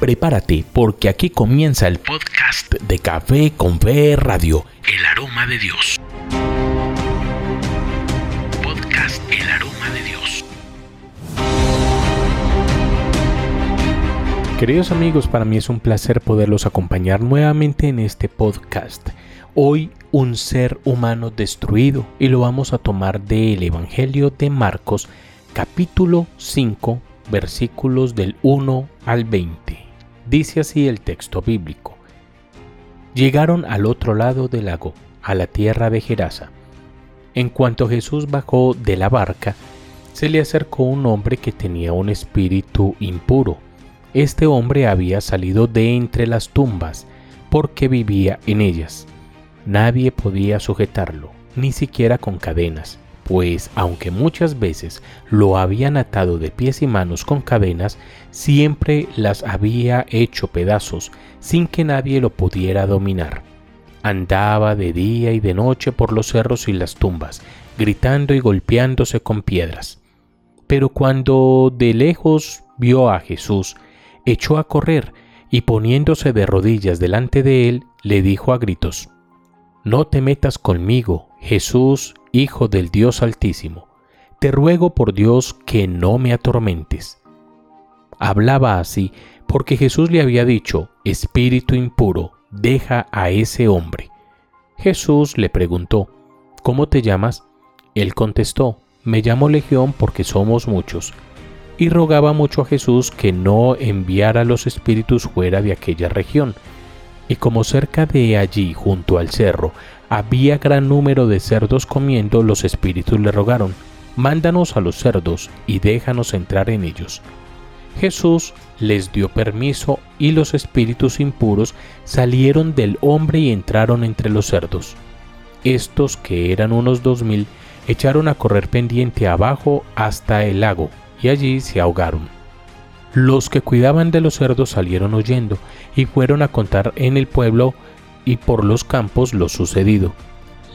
Prepárate porque aquí comienza el podcast de Café con Fe Radio, El Aroma de Dios. Podcast El Aroma de Dios. Queridos amigos, para mí es un placer poderlos acompañar nuevamente en este podcast. Hoy un ser humano destruido y lo vamos a tomar del Evangelio de Marcos capítulo 5 versículos del 1 al 20. Dice así el texto bíblico. Llegaron al otro lado del lago, a la tierra de Gerasa. En cuanto Jesús bajó de la barca, se le acercó un hombre que tenía un espíritu impuro. Este hombre había salido de entre las tumbas, porque vivía en ellas. Nadie podía sujetarlo, ni siquiera con cadenas pues aunque muchas veces lo habían atado de pies y manos con cadenas, siempre las había hecho pedazos sin que nadie lo pudiera dominar. Andaba de día y de noche por los cerros y las tumbas, gritando y golpeándose con piedras. Pero cuando de lejos vio a Jesús, echó a correr y poniéndose de rodillas delante de él, le dijo a gritos, No te metas conmigo, Jesús, Hijo del Dios Altísimo, te ruego por Dios que no me atormentes. Hablaba así porque Jesús le había dicho, Espíritu impuro, deja a ese hombre. Jesús le preguntó, ¿Cómo te llamas? Él contestó, me llamo Legión porque somos muchos. Y rogaba mucho a Jesús que no enviara los espíritus fuera de aquella región. Y como cerca de allí, junto al cerro, había gran número de cerdos comiendo, los espíritus le rogaron, Mándanos a los cerdos y déjanos entrar en ellos. Jesús les dio permiso y los espíritus impuros salieron del hombre y entraron entre los cerdos. Estos, que eran unos dos mil, echaron a correr pendiente abajo hasta el lago y allí se ahogaron. Los que cuidaban de los cerdos salieron huyendo y fueron a contar en el pueblo y por los campos lo sucedido.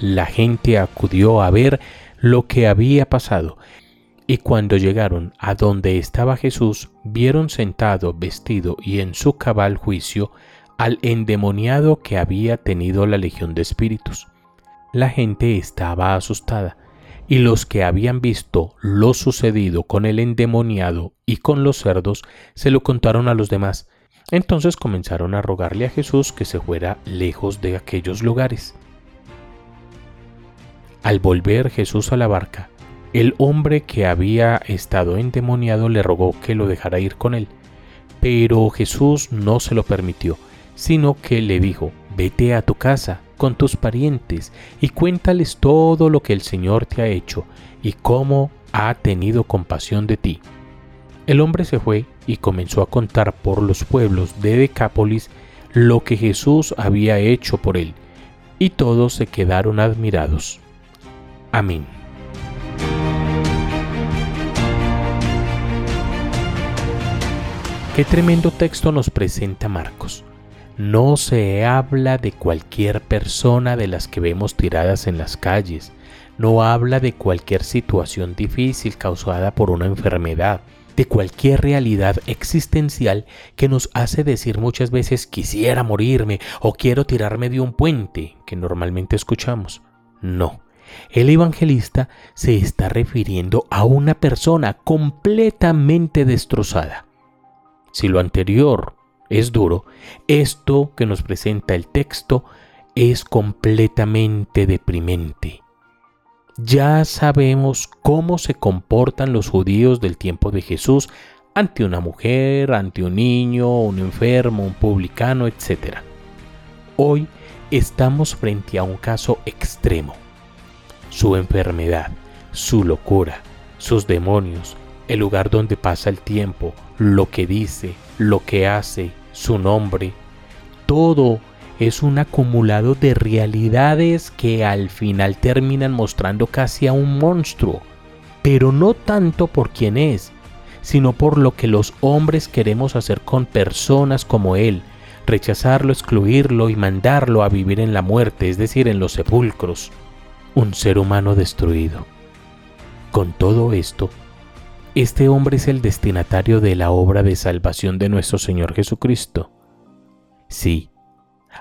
La gente acudió a ver lo que había pasado, y cuando llegaron a donde estaba Jesús, vieron sentado, vestido y en su cabal juicio al endemoniado que había tenido la legión de espíritus. La gente estaba asustada, y los que habían visto lo sucedido con el endemoniado y con los cerdos se lo contaron a los demás, entonces comenzaron a rogarle a Jesús que se fuera lejos de aquellos lugares. Al volver Jesús a la barca, el hombre que había estado endemoniado le rogó que lo dejara ir con él, pero Jesús no se lo permitió, sino que le dijo, vete a tu casa con tus parientes y cuéntales todo lo que el Señor te ha hecho y cómo ha tenido compasión de ti. El hombre se fue y comenzó a contar por los pueblos de Decápolis lo que Jesús había hecho por él, y todos se quedaron admirados. Amén. Qué tremendo texto nos presenta Marcos. No se habla de cualquier persona de las que vemos tiradas en las calles, no habla de cualquier situación difícil causada por una enfermedad, de cualquier realidad existencial que nos hace decir muchas veces quisiera morirme o quiero tirarme de un puente que normalmente escuchamos. No, el evangelista se está refiriendo a una persona completamente destrozada. Si lo anterior es duro, esto que nos presenta el texto es completamente deprimente. Ya sabemos cómo se comportan los judíos del tiempo de Jesús ante una mujer, ante un niño, un enfermo, un publicano, etc. Hoy estamos frente a un caso extremo. Su enfermedad, su locura, sus demonios, el lugar donde pasa el tiempo, lo que dice, lo que hace, su nombre, todo es un acumulado de realidades que al final terminan mostrando casi a un monstruo, pero no tanto por quién es, sino por lo que los hombres queremos hacer con personas como él, rechazarlo, excluirlo y mandarlo a vivir en la muerte, es decir, en los sepulcros, un ser humano destruido. Con todo esto, este hombre es el destinatario de la obra de salvación de nuestro Señor Jesucristo. Sí,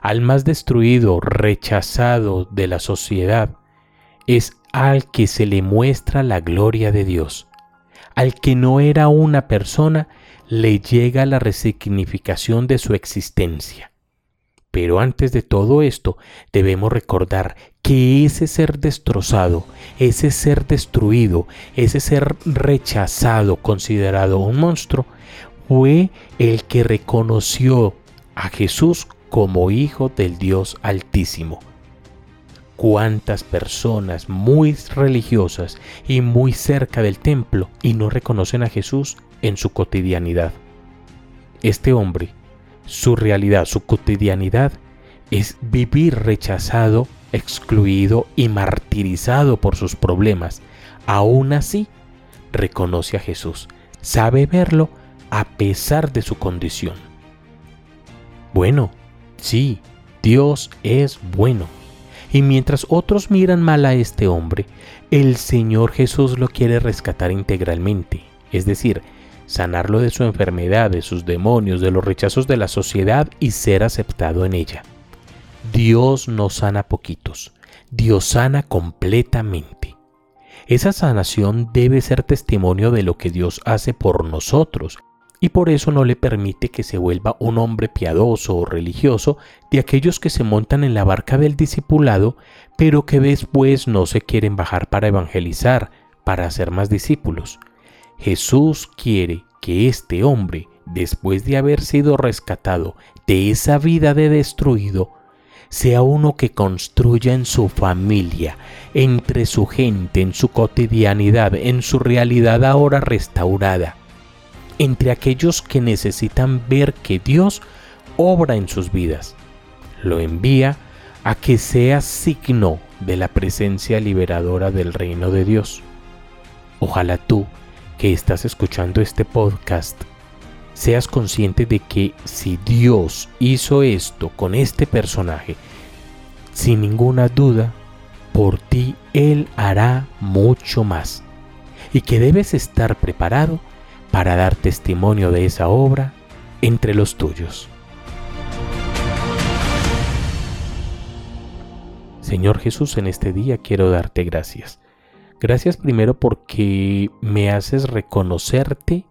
al más destruido, rechazado de la sociedad, es al que se le muestra la gloria de Dios. Al que no era una persona, le llega la resignificación de su existencia. Pero antes de todo esto, debemos recordar que ese ser destrozado, ese ser destruido, ese ser rechazado, considerado un monstruo, fue el que reconoció a Jesús como hijo del Dios Altísimo. Cuántas personas muy religiosas y muy cerca del templo y no reconocen a Jesús en su cotidianidad. Este hombre su realidad, su cotidianidad, es vivir rechazado, excluido y martirizado por sus problemas. Aún así, reconoce a Jesús, sabe verlo a pesar de su condición. Bueno, sí, Dios es bueno. Y mientras otros miran mal a este hombre, el Señor Jesús lo quiere rescatar integralmente, es decir, sanarlo de su enfermedad, de sus demonios, de los rechazos de la sociedad y ser aceptado en ella. Dios no sana poquitos, Dios sana completamente. Esa sanación debe ser testimonio de lo que Dios hace por nosotros y por eso no le permite que se vuelva un hombre piadoso o religioso de aquellos que se montan en la barca del discipulado, pero que después no se quieren bajar para evangelizar, para hacer más discípulos. Jesús quiere que este hombre, después de haber sido rescatado de esa vida de destruido, sea uno que construya en su familia, entre su gente, en su cotidianidad, en su realidad ahora restaurada, entre aquellos que necesitan ver que Dios obra en sus vidas. Lo envía a que sea signo de la presencia liberadora del reino de Dios. Ojalá tú, que estás escuchando este podcast, seas consciente de que si Dios hizo esto con este personaje, sin ninguna duda, por ti Él hará mucho más. Y que debes estar preparado para dar testimonio de esa obra entre los tuyos. Señor Jesús, en este día quiero darte gracias Gracias primero porque me haces reconocerte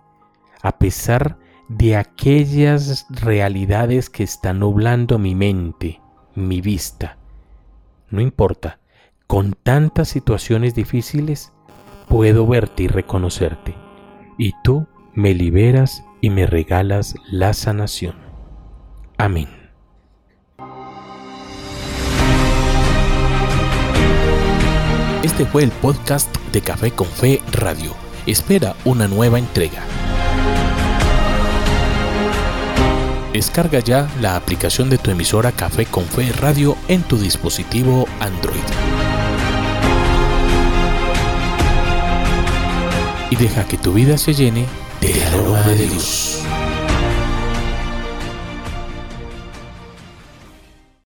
a pesar de aquellas realidades que están nublando mi mente, mi vista. No importa, con tantas situaciones difíciles puedo verte y reconocerte. Y tú me liberas y me regalas la sanación. Amén. Este fue el podcast de Café con Fe Radio. Espera una nueva entrega. Descarga ya la aplicación de tu emisora Café con Fe Radio en tu dispositivo Android. Y deja que tu vida se llene de aroma de Dios.